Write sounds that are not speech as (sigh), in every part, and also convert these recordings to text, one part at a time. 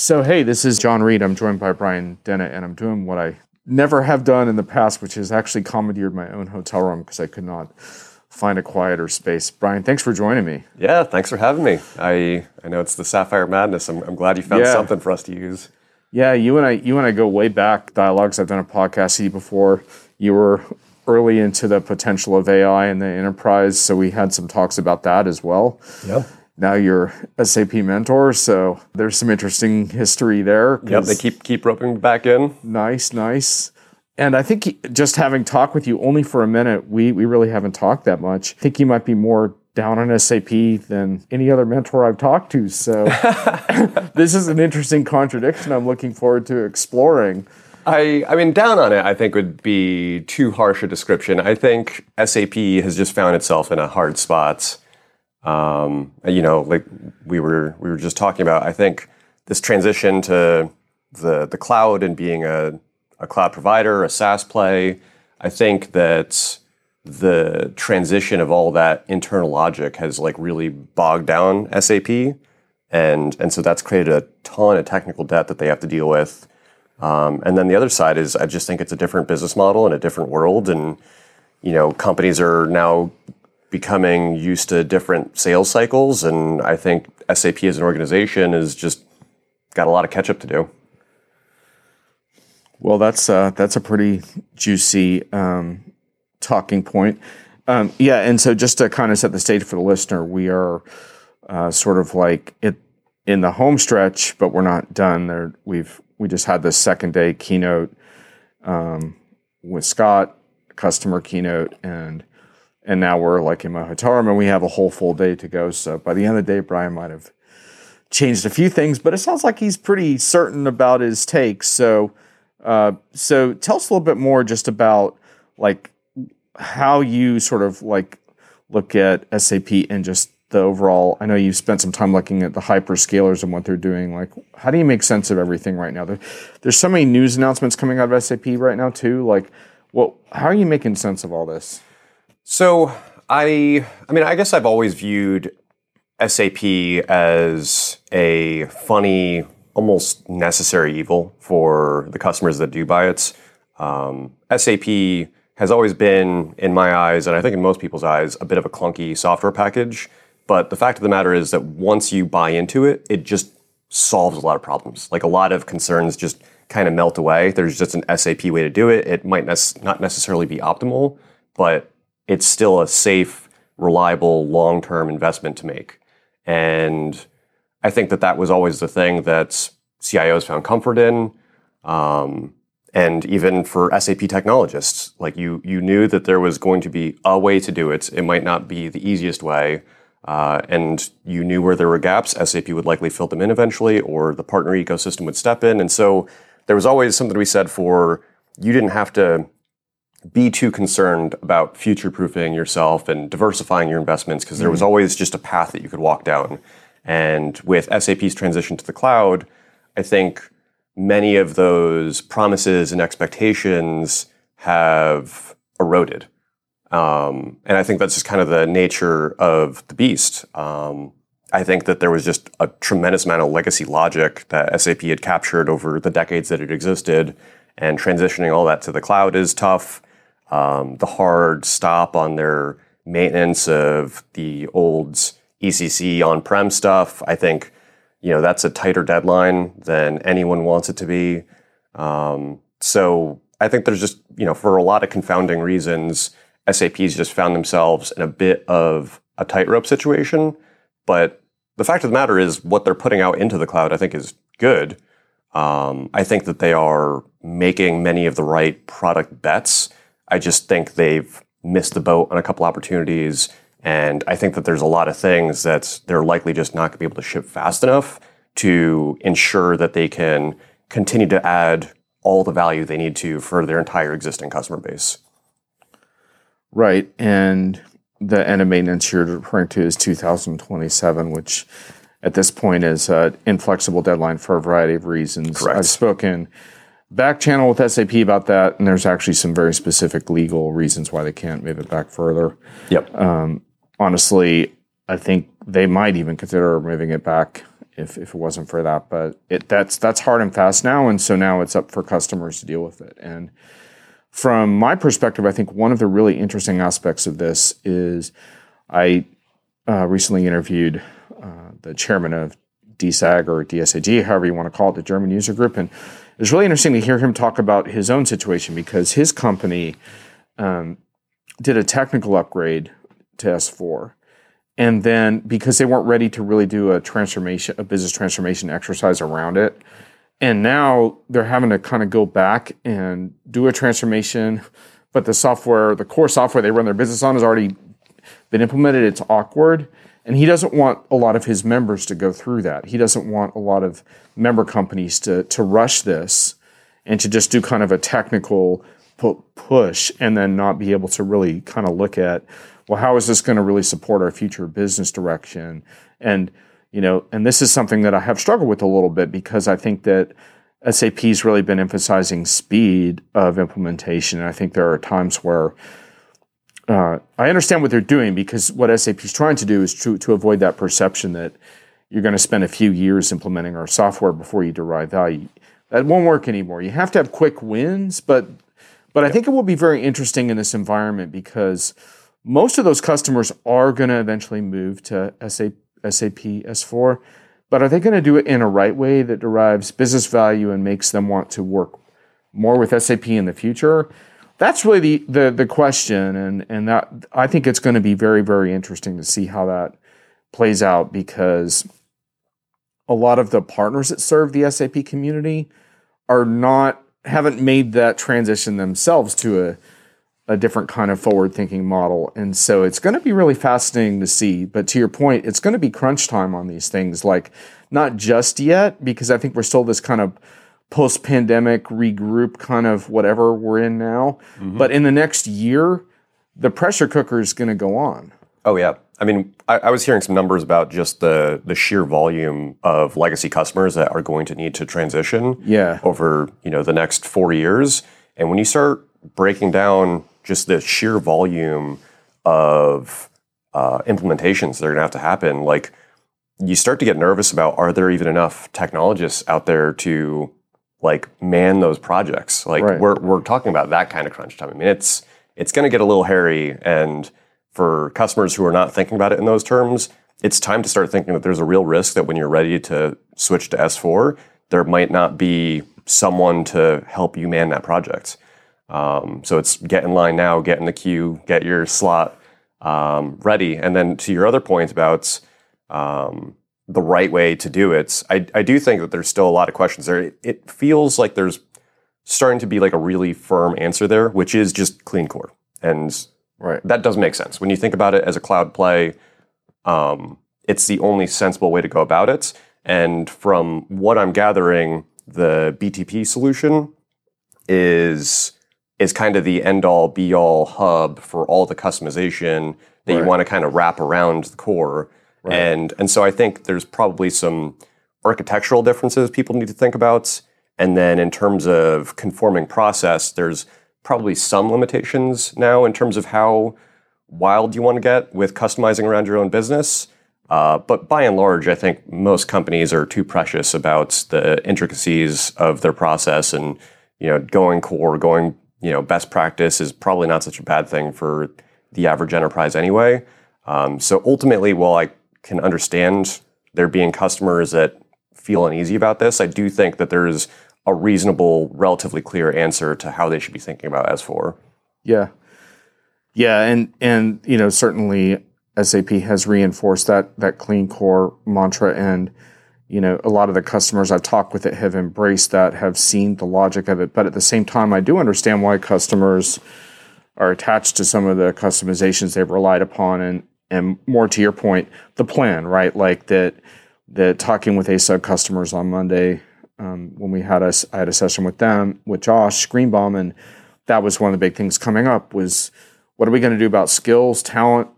So, hey, this is Jon Reed. I'm joined by Brian Dennett, and I'm doing what I never have done in the past, which is actually commandeered my own hotel room because I could not find a quieter space. Brian, thanks for joining me. Yeah, thanks for having me. I, I know it's the Sapphire Madness. I'm, I'm glad you found Yeah. something for us to use. Yeah, you and I, you and I go way back. Dialogues. I've done a podcast with you before. You were early into the potential of AI in the enterprise, so we had some talks about that as well. Yeah. Now you're SAP mentor, so there's some interesting history there. Yep, they keep keep roping back in. Nice, nice. And I think just having talked with you only for a minute, we we really haven't talked that much. I think you might be more down on SAP than any other mentor I've talked to. So (laughs) this is an interesting contradiction I'm looking forward to exploring. I, I mean, down on it, I think would be too harsh a description. I think SAP has just found itself in a hard spot. Um, you know, like we were we were just talking about. I think this transition to the the cloud and being a, a cloud provider, a SaaS play. I think that the transition of all that internal logic has like really bogged down SAP, and and so that's created a ton of technical debt that they have to deal with. Um, and then the other side is I just think it's a different business model and a different world, and you know companies are now becoming used to different sales cycles, and I think SAP as an organization has just got a lot of catch up to do. Well, that's uh, that's a pretty juicy um, talking point. Um, yeah, and so just to kind of set the stage for the listener, we are uh, sort of like it in the home stretch, but we're not done. There, we've we just had this second day keynote um, with Scott, customer keynote, and and now we're like in my hotel room, and we have a whole full day to go. So by the end of the day, Brian might have changed a few things, but it sounds like he's pretty certain about his takes. So. Uh, so tell us a little bit more just about like how you sort of like look at SAP and just the overall. I know you've spent some time looking at the hyperscalers and what they're doing. Like, how do you make sense of everything right now? There, there's so many news announcements coming out of SAP right now too. Like, what? How are you making sense of all this? So I, I mean, I guess I've always viewed SAP as a funny, almost necessary evil for the customers that do buy it. Um, SAP has always been, in my eyes, and I think in most people's eyes, a bit of a clunky software package. But the fact of the matter is that once you buy into it, it just solves a lot of problems. Like a lot of concerns just kind of melt away. There's just an SAP way to do it. It might nec- not necessarily be optimal, but it's still a safe, reliable, long term investment to make. And I think that that was always the thing that CIOs found comfort in. Um, and even for SAP technologists, like you, you knew that there was going to be a way to do it. It might not be the easiest way, uh, and you knew where there were gaps. SAP would likely fill them in eventually, or the partner ecosystem would step in. And so there was always something to be said for you didn't have to be too concerned about future proofing yourself and diversifying your investments because there was always just a path that you could walk down. And with SAP's transition to the cloud, I think many of those promises and expectations have eroded. Um, and I think that's just kind of the nature of the beast. Um, I think that there was just a tremendous amount of legacy logic that SAP had captured over the decades that it existed, and transitioning all that to the cloud is tough. Um, the hard stop on their maintenance of the old ECC on-prem stuff, I think, you know, that's a tighter deadline than anyone wants it to be. Um, so I think there's just, you know, for a lot of confounding reasons, SAP's just found themselves in a bit of a tightrope situation. But the fact of the matter is, what they're putting out into the cloud, I think, is good. Um, I think that they are making many of the right product bets. I just think they've missed the boat on a couple opportunities. And I think that there's a lot of things that they're likely just not going to be able to ship fast enough to ensure that they can continue to add all the value they need to for their entire existing customer base. Right. And the end of maintenance you're referring to is 2027, which at this point is an inflexible deadline for a variety of reasons. Correct. I've spoken back channel with SAP about that, and there's actually some very specific legal reasons why they can't move it back further. Yep. honestly, I think they might even consider moving it back if, if it wasn't for that. But it that's that's hard and fast now, and so now it's up for customers to deal with it. And from my perspective, I think one of the really interesting aspects of this is I uh, recently interviewed uh, the chairman of DSAG or DSAG, however you want to call it, the German user group, and it was really interesting to hear him talk about his own situation because his company um, did a technical upgrade to S4 and then because they weren't ready to really do a transformation a business transformation exercise around it and now they're having to kind of go back and do a transformation but the software the core software they run their business on has already been implemented. It's awkward and he doesn't want a lot of his members to go through that he doesn't want a lot of member companies to to rush this and to just do kind of a technical pu- push and then not be able to really kind of look at well, how is this going to really support our future business direction? And you know, and this is something that I have struggled with a little bit because I think that SAP's really been emphasizing speed of implementation. And I think there are times where uh, I understand what they're doing because what SAP is trying to do is to, to avoid that perception that you're going to spend a few years implementing our software before you derive value. That won't work anymore. You have to have quick wins, but but I think it will be very interesting in this environment because most of those customers are going to eventually move to SAP, SAP S4, but are they going to do it in a right way that derives business value and makes them want to work more with SAP in the future? That's really the, the, the question, and, and that I think it's going to be very, very interesting to see how that plays out because a lot of the partners that serve the SAP community are not haven't made that transition themselves to a a different kind of forward thinking model. And so it's going to be really fascinating to see. But to your point, it's going to be crunch time on these things. Like, not just yet, because I think we're still this kind of post pandemic regroup kind of whatever we're in now. Mm-hmm. But in the next year, the pressure cooker is going to go on. Oh, yeah. I mean, I, I, was hearing some numbers about just the the sheer volume of legacy customers that are going to need to transition yeah. over you know the next four years. And when you start breaking down just the sheer volume of uh, implementations that are going to have to happen, like you start to get nervous about are there even enough technologists out there to like man those projects? Like right. we're we're talking about that kind of crunch time. I mean, it's it's going to get a little hairy, and for customers who are not thinking about it in those terms, it's time to start thinking that there's a real risk that when you're ready to switch to S4, there might not be someone to help you man that project. Um, so it's get in line now, get in the queue, get your slot um, ready. And then to your other point about um, the right way to do it, I, I, do think that there's still a lot of questions there. It, it, feels like there's starting to be like a really firm answer there, which is just clean core. And right. that does make sense. When you think about it as a cloud play, um, it's the only sensible way to go about it. And from what I'm gathering, the BTP solution is is kind of the end all be all hub for all the customization that right. you want to kind of wrap around the core. Right. And and so I think there's probably some architectural differences people need to think about. And then in terms of conforming process, there's probably some limitations now in terms of how wild you want to get with customizing around your own business. Uh, but by and large, I think most companies are too precious about the intricacies of their process and you know going core, going you know, best practice is probably not such a bad thing for the average enterprise anyway. Um, so ultimately, while I can understand there being customers that feel uneasy about this, I do think that there's a reasonable, relatively clear answer to how they should be thinking about S4. Yeah, yeah, and and you know certainly SAP has reinforced that that clean core mantra and you know, a lot of the customers I've talked with that have embraced that have seen the logic of it. But at the same time, I do understand why customers are attached to some of the customizations they've relied upon, and and more to your point, the plan, right? Like that. That talking with ASUG customers on Monday um, when we had us, I had a session with them with Josh Greenbaum, and that was one of the big things coming up was what are we going to do about skills, talent?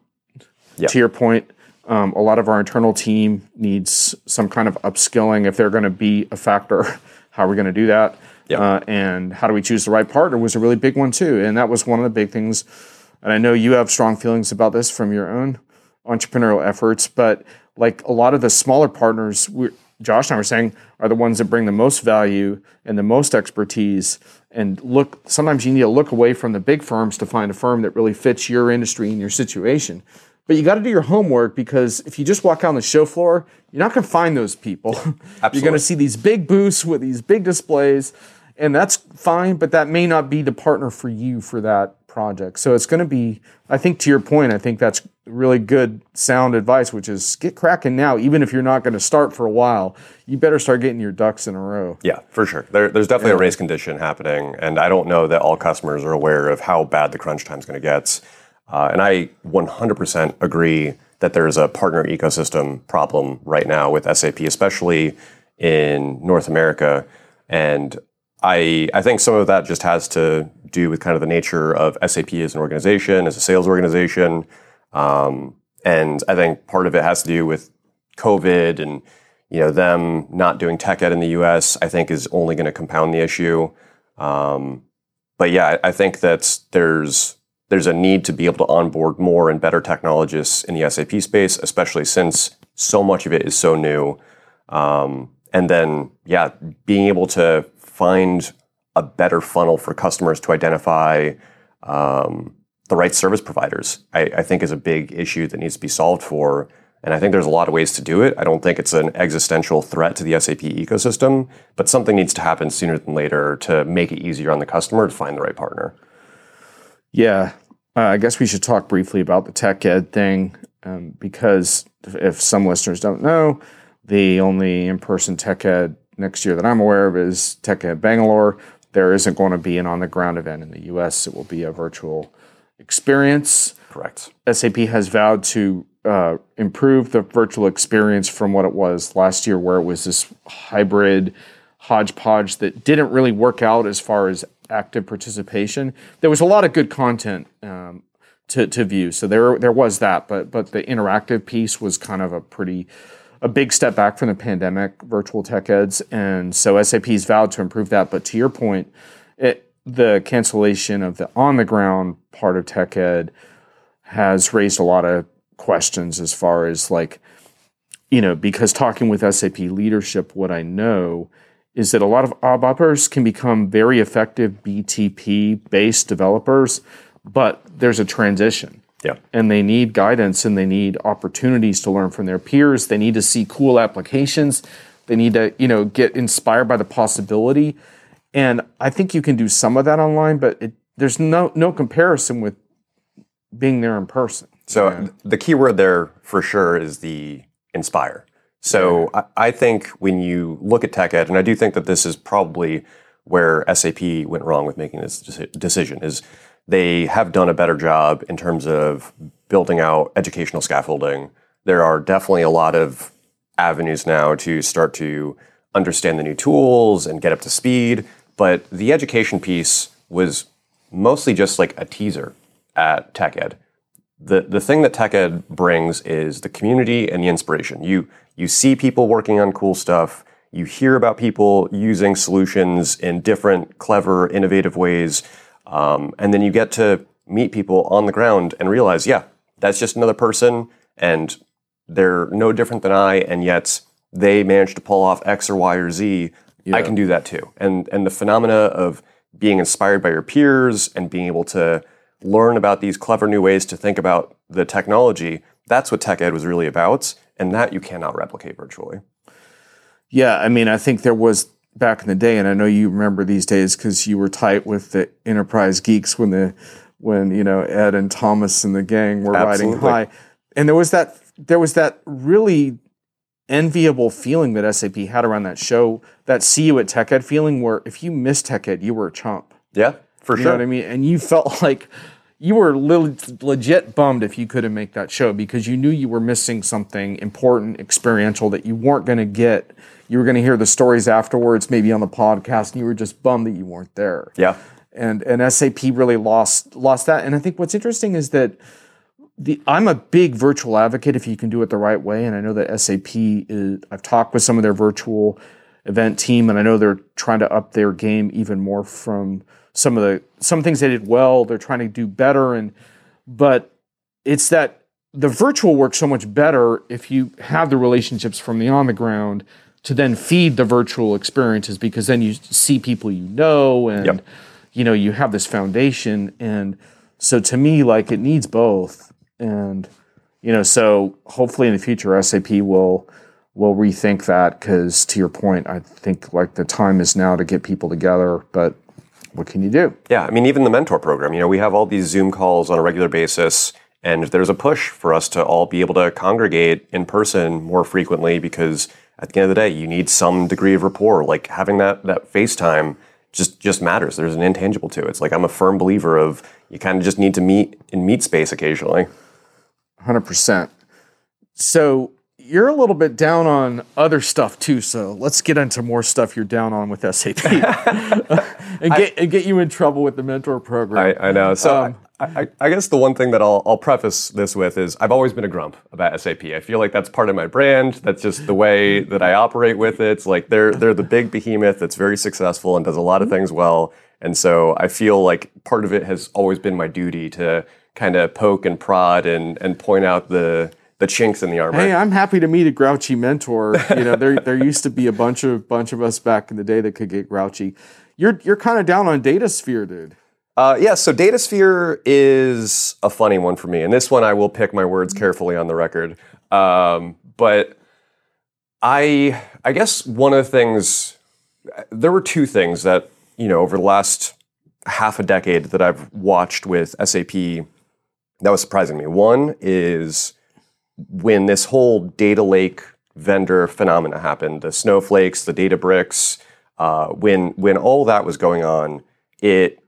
Yep. To your point, um, a lot of our internal team needs some kind of upskilling if they're going to be a factor. (laughs) how are we going to do that? Yep. Uh, and how do we choose the right partner was a really big one too. And that was one of the big things. And I know you have strong feelings about this from your own entrepreneurial efforts, but like a lot of the smaller partners, Josh and I were saying, are the ones that bring the most value and the most expertise. And look, sometimes you need to look away from the big firms to find a firm that really fits your industry and your situation. But you got to do your homework because if you just walk out on the show floor, you're not going to find those people. (laughs) you're going to see these big booths with these big displays, and that's fine, but that may not be the partner for you for that project. So it's going to be, I think, to your point, I think that's really good, sound advice, which is get cracking now. Even if you're not going to start for a while, you better start getting your ducks in a row. Yeah, for sure. There, there's definitely yeah. a race condition happening, and I don't know that all customers are aware of how bad the crunch time is going to get. Uh, and I 100% agree that there's a partner ecosystem problem right now with SAP, especially in North America. And I, I think some of that just has to do with kind of the nature of SAP as an organization, as a sales organization. Um, and I think part of it has to do with COVID and you know them not doing TechEd in the U.S. I think is only going to compound the issue. Um, but yeah, I, think that there's there's a need to be able to onboard more and better technologists in the SAP space, especially since so much of it is so new. Um, and then, yeah, being able to find a better funnel for customers to identify um, the right service providers, I, I, think is a big issue that needs to be solved for. And I think there's a lot of ways to do it. I don't think it's an existential threat to the SAP ecosystem, but something needs to happen sooner than later to make it easier on the customer to find the right partner. Yeah, uh, I guess we should talk briefly about the TechEd thing um, because if some listeners don't know, the only in person TechEd next year that I'm aware of is TechEd Bangalore. There isn't going to be an on the ground event in the US, it will be a virtual experience. Correct. SAP has vowed to uh, improve the virtual experience from what it was last year, where it was this hybrid hodgepodge that didn't really work out as far as active participation. There was a lot of good content um, to, to view, so there there was that, but but the interactive piece was kind of a pretty a big step back from the pandemic virtual TechEds, and so SAP's vowed to improve that. But to your point, it, the cancellation of the on the ground part of TechEd has raised a lot of questions as far as like you know because talking with SAP leadership, what I know is that a lot of ABAPers can become very effective BTP based developers, but there's a transition. Yeah. And they need guidance and they need opportunities to learn from their peers. They need to see cool applications. They need to, you know, get inspired by the possibility. And I think you can do some of that online, but it, there's no no comparison with being there in person. So yeah. the key word there for sure is the inspire. So I, I, think when you look at TechEd, and I do think that this is probably where SAP went wrong with making this decision, is they have done a better job in terms of building out educational scaffolding. There are definitely a lot of avenues now to start to understand the new tools and get up to speed. But the education piece was mostly just like a teaser at TechEd the the thing that TechEd brings is the community and the inspiration. You you see people working on cool stuff. You hear about people using solutions in different, clever, innovative ways, um, and then you get to meet people on the ground and realize, yeah, that's just another person, and they're no different than I, and yet they managed to pull off X or Y or Z. Yeah. I can do that too. And and the phenomena of being inspired by your peers and being able to learn about these clever new ways to think about the technology. That's what TechEd was really about, and that you cannot replicate virtually. Yeah, I mean, I think there was back in the day, and I know you remember these days because you were tight with the enterprise geeks when the when you know Ed and Thomas and the gang were Absolutely. riding high, and there was that there was that really enviable feeling that SAP had around that show, that see you at TechEd feeling, where if you missed TechEd, you were a chump. Yeah, for you sure. know what I mean? And you felt (laughs) like you were legit bummed if you couldn't make that show because you knew you were missing something important, experiential that you weren't going to get. You were going to hear the stories afterwards, maybe on the podcast, and you were just bummed that you weren't there. Yeah. And and SAP really lost lost that. And I think what's interesting is that the I'm a big virtual advocate if you can do it the right way. And I know that SAP is. I've talked with some of their virtual event team, and I know they're trying to up their game even more from some of the some things they did well. They're trying to do better, and but it's that the virtual works so much better if you have the relationships from the on the ground to then feed the virtual experiences because then you see people you know and Yep. you know you have this foundation. And so to me like it needs both. And you know so hopefully in the future SAP will will rethink that because to your point I think like the time is now to get people together but what can you do? Yeah, I mean, even the mentor program, you know, we have all these Zoom calls on a regular basis, and there's a push for us to all be able to congregate in person more frequently because at the end of the day, you need some degree of rapport. Like having that that FaceTime just just matters. There's an intangible to it. It's like I'm a firm believer of you kind of just need to meet in meet space occasionally. 100% so you're a little bit down on other stuff too so let's get into more stuff you're down on with SAP (laughs) (laughs) and get and get you in trouble with the mentor program I, I know. So Um, I, I, guess the one thing that I'll, I'll preface this with is I've always been a grump about SAP. I feel like that's part of my brand. That's just the way that I operate with it. It's like they're they're the big behemoth that's very successful and does a lot of mm-hmm. things well. And so I feel like part of it has always been my duty to kind of poke and prod and and point out the the chinks in the armor. Hey, I'm happy to meet a grouchy mentor. You know, there there used to be a bunch of bunch of us back in the day that could get grouchy. You're you're kind of down on DataSphere, dude. Uh, yeah, so DataSphere is a funny one for me, and this one I will pick my words carefully on the record. Um, but I, I guess one of the things, there were two things that you know over the last half a decade that I've watched with SAP that was surprising me. One is when this whole data lake vendor phenomena happened, the snowflakes, the Databricks, uh, when when all that was going on, it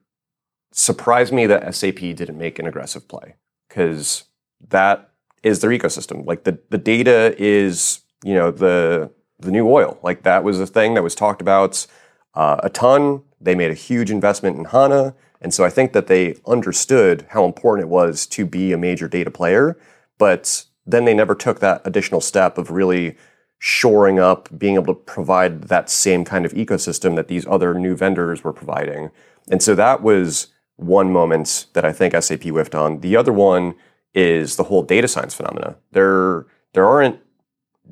surprised me that SAP didn't make an aggressive play because that is their ecosystem. Like the the data is you know the the new oil. Like that was a thing that was talked about uh, a ton. They made a huge investment in HANA, and so I think that they understood how important it was to be a major data player. But then they never took that additional step of really shoring up, being able to provide that same kind of ecosystem that these other new vendors were providing. And so that was one moment that I think SAP whiffed on. The other one is the whole data science phenomena. There, there aren't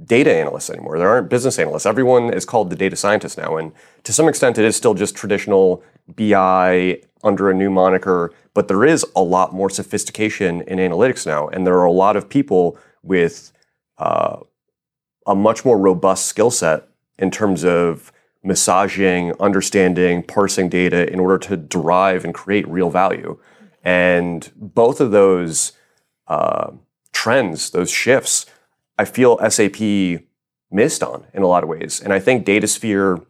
data analysts anymore. There aren't business analysts. Everyone is called the data scientist now. And to some extent, it is still just traditional BI under a new moniker, but there is a lot more sophistication in analytics now. And there are a lot of people with uh, a much more robust skill set in terms of massaging, understanding, parsing data in order to derive and create real value. And both of those uh, trends, those shifts, I feel SAP missed on in a lot of ways. And I think DataSphere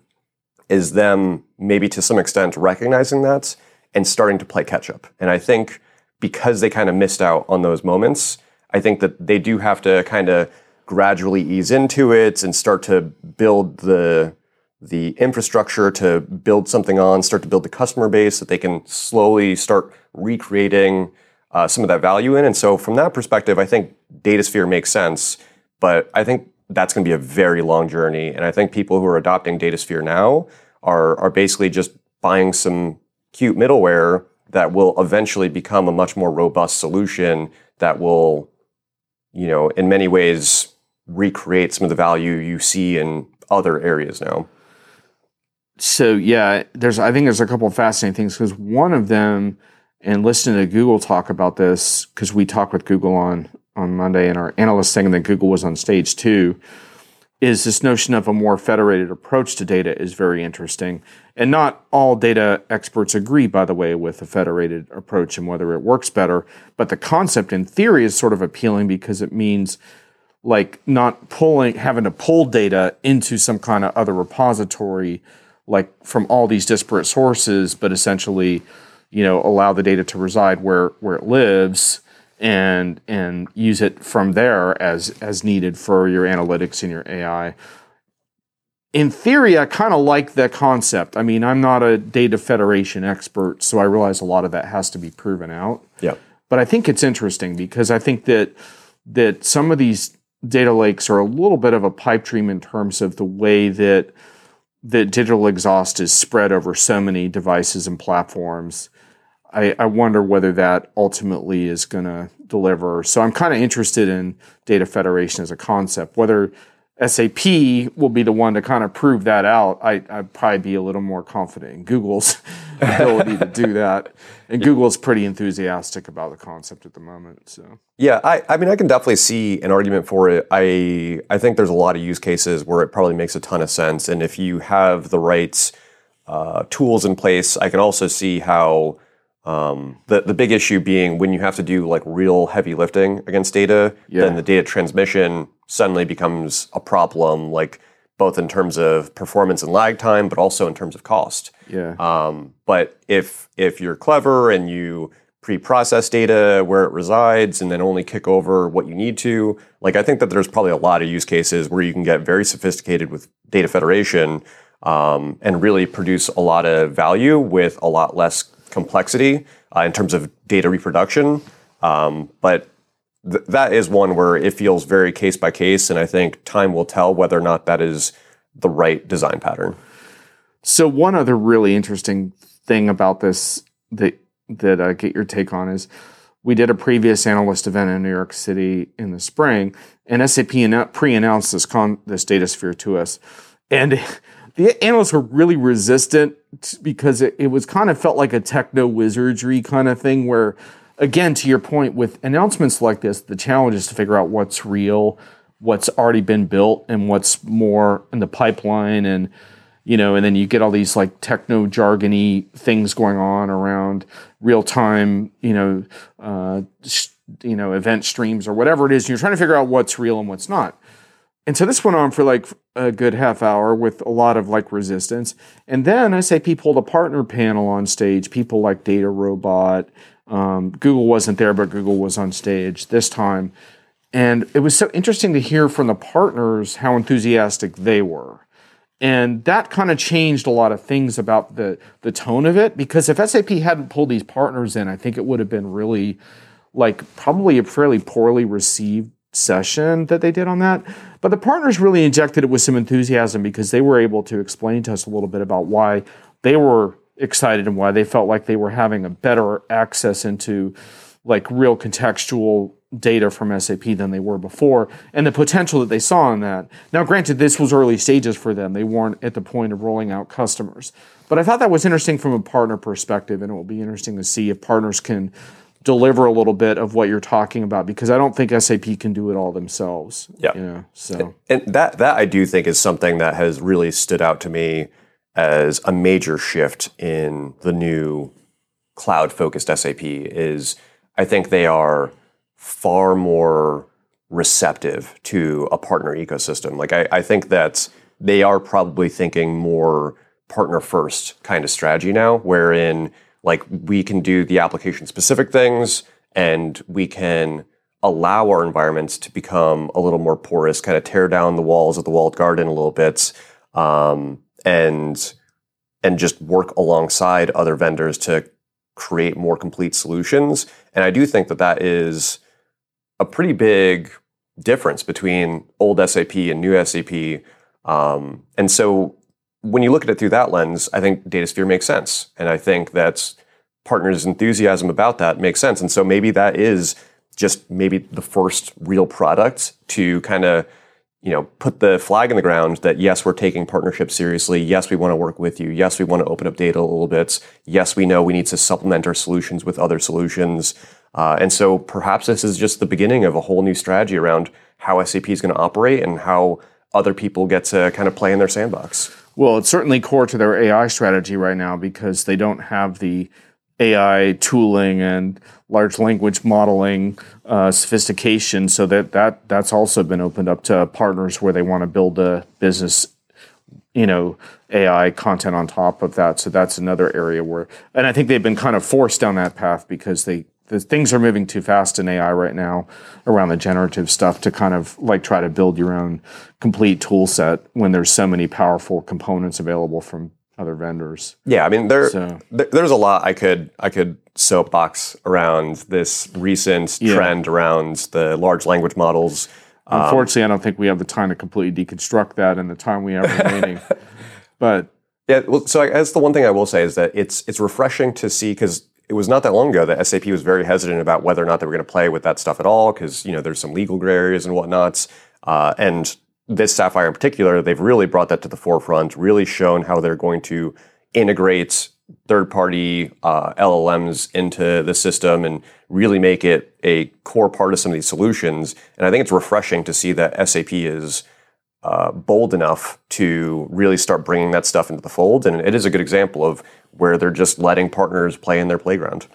is them maybe to some extent recognizing that and starting to play catch up. And I think because they kind of missed out on those moments, I think that they do have to kind of gradually ease into it and start to build the the infrastructure to build something on, start to build the customer base that they can slowly start recreating uh, some of that value in. And so, from that perspective, I think DataSphere makes sense. But I think that's going to be a very long journey. And I think people who are adopting DataSphere now are are basically just buying some cute middleware that will eventually become a much more robust solution that will, you know, in many ways recreate some of the value you see in other areas now. So yeah, there's I think there's a couple of fascinating things because one of them, and listening to Google talk about this because we talked with Google on on Monday, and our analyst saying that Google was on stage too, is this notion of a more federated approach to data is very interesting. And not all data experts agree, by the way, with a federated approach and whether it works better. But the concept in theory is sort of appealing because it means like not pulling having to pull data into some kind of other repository like from all these disparate sources but essentially you know allow the data to reside where where it lives and and use it from there as as needed for your analytics and your AI in theory I kind of like the concept. I mean I'm not a data federation expert so I realize a lot of that has to be proven out. Yeah. but I think it's interesting because I think that that some of these data lakes are a little bit of a pipe dream in terms of the way that that digital exhaust is spread over so many devices and platforms. I, I wonder whether that ultimately is going to deliver. So I'm kind of interested in data federation as a concept. Whether SAP will be the one to kind of prove that out. I, I'd probably be a little more confident in Google's (laughs) ability to do that. And Google's pretty enthusiastic about the concept at the moment. So Yeah, I, I mean, I can definitely see an argument for it. I I think there's a lot of use cases where it probably makes a ton of sense, and if you have the right uh, tools in place, I can also see how um, the the big issue being when you have to do like real heavy lifting against data, Yeah. then the data transmission suddenly becomes a problem, like both in terms of performance and lag time, but also in terms of cost. yeah. Um, but if if you're clever and you pre-process data where it resides and then only kick over what you need to, like I think that there's probably a lot of use cases where you can get very sophisticated with data federation um, and really produce a lot of value with a lot less complexity uh, in terms of data reproduction. Um, but th- that is one where it feels very case by case, and I think time will tell whether or not that is the right design pattern. So one other really interesting thing about this that that I get your take on is we did a previous analyst event in New York City in the spring, and SAP pre-announced this con- this DataSphere to us, and the analysts were really resistant because it, it was kind of felt like a techno wizardry kind of thing where again to your point with announcements like this the challenge is to figure out what's real what's already been built and what's more in the pipeline and you know, and then you get all these like techno jargony things going on around real time, you know, uh, you know, event streams or whatever it is. And you're trying to figure out what's real and what's not. And so this went on for like a good half hour with a lot of like resistance. And then SAP pulled a partner panel on stage, people like DataRobot. Um, Google wasn't there, but Google was on stage this time. And it was so interesting to hear from the partners how enthusiastic they were and that kind of changed a lot of things about the the tone of it because if SAP hadn't pulled these partners in, I think it would have been really like probably a fairly poorly received session that they did on that. But the partners really injected it with some enthusiasm because they were able to explain to us a little bit about why they were excited and why they felt like they were having a better access into like real contextual data from SAP than they were before, and the potential that they saw in that. Now, granted, this was early stages for them; they weren't at the point of rolling out customers. But I thought that was interesting from a partner perspective, and it will be interesting to see if partners can deliver a little bit of what you're talking about because I don't think SAP can do it all themselves. Yeah. You know, so And that that I do think is something that has really stood out to me as a major shift in the new cloud focused SAP is I think they are far more receptive to a partner ecosystem. Like I, I think that they are probably thinking more partner first kind of strategy now, wherein like we can do the application specific things and we can allow our environments to become a little more porous, kind of tear down the walls of the walled garden a little bit, um, and and just work alongside other vendors to create more complete solutions. And I do think that that is a pretty big difference between old SAP and new SAP. Um, and so when you look at it through that lens, I think DataSphere makes sense. And I think that partners' enthusiasm about that makes sense. And so maybe that is just maybe the first real product to kind of you know put the flag in the ground that yes we're taking partnerships seriously. Yes we want to work with you. Yes we want to open up data a little bit. Yes we know we need to supplement our solutions with other solutions. Uh, and so perhaps this is just the beginning of a whole new strategy around how sap is going to operate and how other people get to kind of play in their sandbox Well, it's certainly core to their AI strategy right now because they don't have the AI tooling and large language modeling uh, sophistication. So that that that's also been opened up to partners where they want to build a business, you know, AI content on top of that. So that's another area where, and I think they've been kind of forced down that path because they the things are moving too fast in AI right now around the generative stuff to kind of like try to build your own complete tool set when there's so many powerful components available from other vendors. Yeah, I mean there, So- there- there's a lot I could I could soapbox around this recent Yeah. trend around the large language models. Um, Unfortunately, I don't think we have the time to completely deconstruct that in the time we have remaining. (laughs) but Yeah, well, so I guess the one thing I will say is that it's it's refreshing to see because it was not that long ago that SAP was very hesitant about whether or not they were going to play with that stuff at all because you know there's some legal gray areas and whatnots, uh, and this Sapphire in particular, they've really brought that to the forefront, really shown how they're going to integrate third party uh, LLMs into the system and really make it a core part of some of these solutions. And I think it's refreshing to see that SAP is uh, bold enough to really start bringing that stuff into the fold. And it is a good example of where they're just letting partners play in their playground.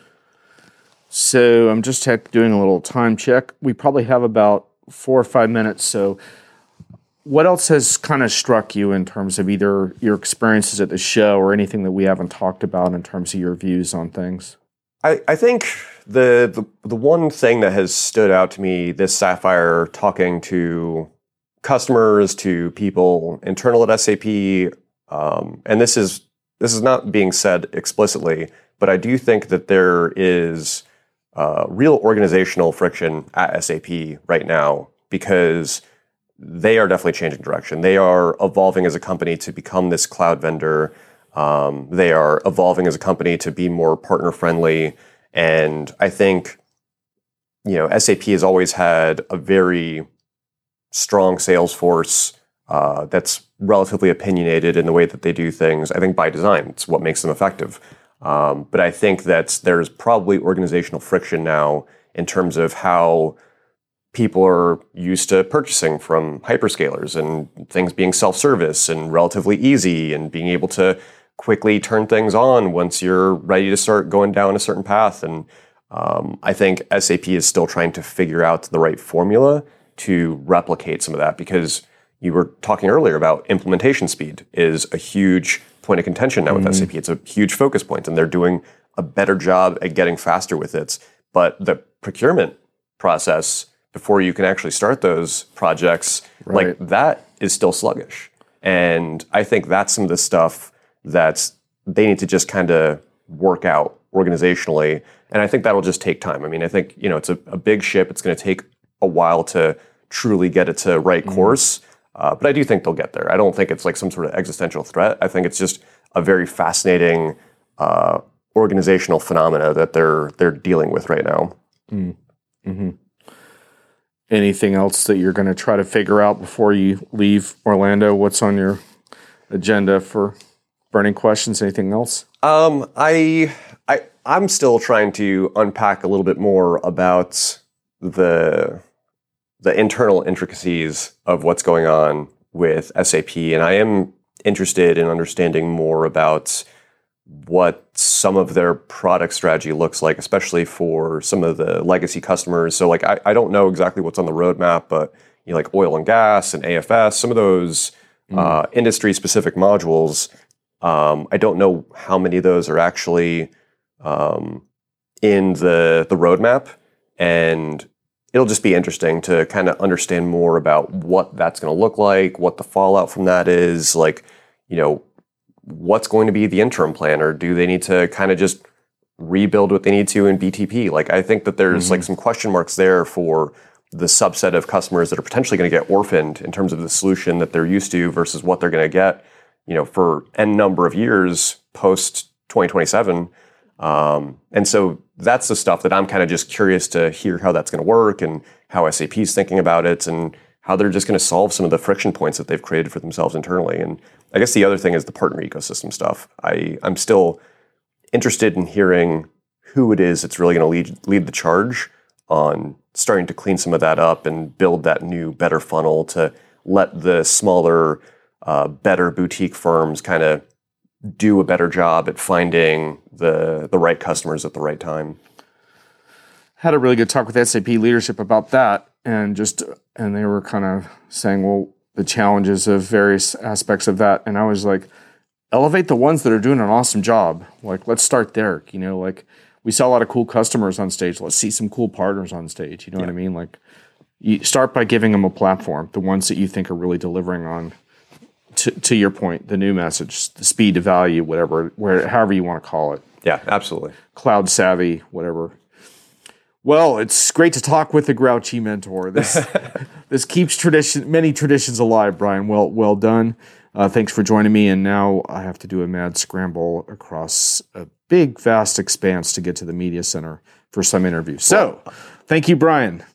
So I'm just doing a little time check. We probably have about four or five minutes. So, what else has kind of struck you in terms of either your experiences at the show or anything that we haven't talked about in terms of your views on things? I, I think the, the the one thing that has stood out to me this Sapphire talking to customers to people internal at SAP, um, and this is this is not being said explicitly, but I do think that there is uh, real organizational friction at SAP right now because they are definitely changing direction. They are evolving as a company to become this cloud vendor. Um, they are evolving as a company to be more partner friendly, and I think you know SAP has always had a very strong sales force uh, that's relatively opinionated in the way that they do things. I think by design, it's what makes them effective. Um, but I think that there's probably organizational friction now in terms of how people are used to purchasing from hyperscalers and things being self-service and relatively easy and being able to quickly turn things on once you're ready to start going down a certain path. And um, I think SAP is still trying to figure out the right formula to replicate some of that because you were talking earlier about implementation speed is a huge point of contention now mm-hmm. with SAP. It's a huge focus point, and they're doing a better job at getting faster with it. But the procurement process before you can actually start those projects, right. like that is still sluggish. And I think that's some of the stuff that they need to just kind of work out organizationally. And I think that'll just take time. I mean, I think, you know, it's a, a big ship. It's going to take a while to truly get it to right mm-hmm. course. Uh, but I do think they'll get there. I don't think it's like some sort of existential threat. I think it's just a very fascinating uh, organizational phenomena that they're they're dealing with right now. Mm. Mm-hmm. Anything else that you're going to try to figure out before you leave Orlando? What's on your agenda for burning questions? Anything else? Um, I I I'm still trying to unpack a little bit more about the the internal intricacies of what's going on with SAP, and I am interested in understanding more about what some of their product strategy looks like, especially for some of the legacy customers. So, like, I, I don't know exactly what's on the roadmap, but you know, like oil and gas and AFS, some of those mm. uh, industry-specific modules. Um, I don't know how many of those are actually um, in the the roadmap, and it'll just be interesting to kind of understand more about what that's going to look like, what the fallout from that is, like, you know, what's going to be the interim plan, or do they need to kind of just rebuild what they need to in BTP? Like, I think that there's mm-hmm. like some question marks there for the subset of customers that are potentially going to get orphaned in terms of the solution that they're used to versus what they're going to get, you know, for n number of years post 2027. Um, and so that's the stuff that I'm kind of just curious to hear how that's going to work and how SAP is thinking about it and how they're just going to solve some of the friction points that they've created for themselves internally. And I guess the other thing is the partner ecosystem stuff. I, I'm still interested in hearing who it is that's really going to lead, lead the charge on starting to clean some of that up and build that new, better funnel to let the smaller, uh, better boutique firms kind of do a better job at finding the the right customers at the right time. Had a really good talk with SAP leadership about that, and just and they were kind of saying, well, the challenges of various aspects of that, and I was like, elevate the ones that are doing an awesome job. Like, let's start there. You know, like we saw a lot of cool customers on stage. Let's see some cool partners on stage. You know yeah. what I mean? Like, you start by giving them a platform, the ones that you think are really delivering on to, to your point, the new message, the speed to value, whatever, where however you want to call it. Yeah, absolutely. Cloud savvy, whatever. Well, it's great to talk with the grouchy mentor. This (laughs) this keeps tradition many traditions alive, Brian. Well well done. Uh, thanks for joining me. And now I have to do a mad scramble across a big, vast expanse to get to the media center for some interview. So, thank you, Brian.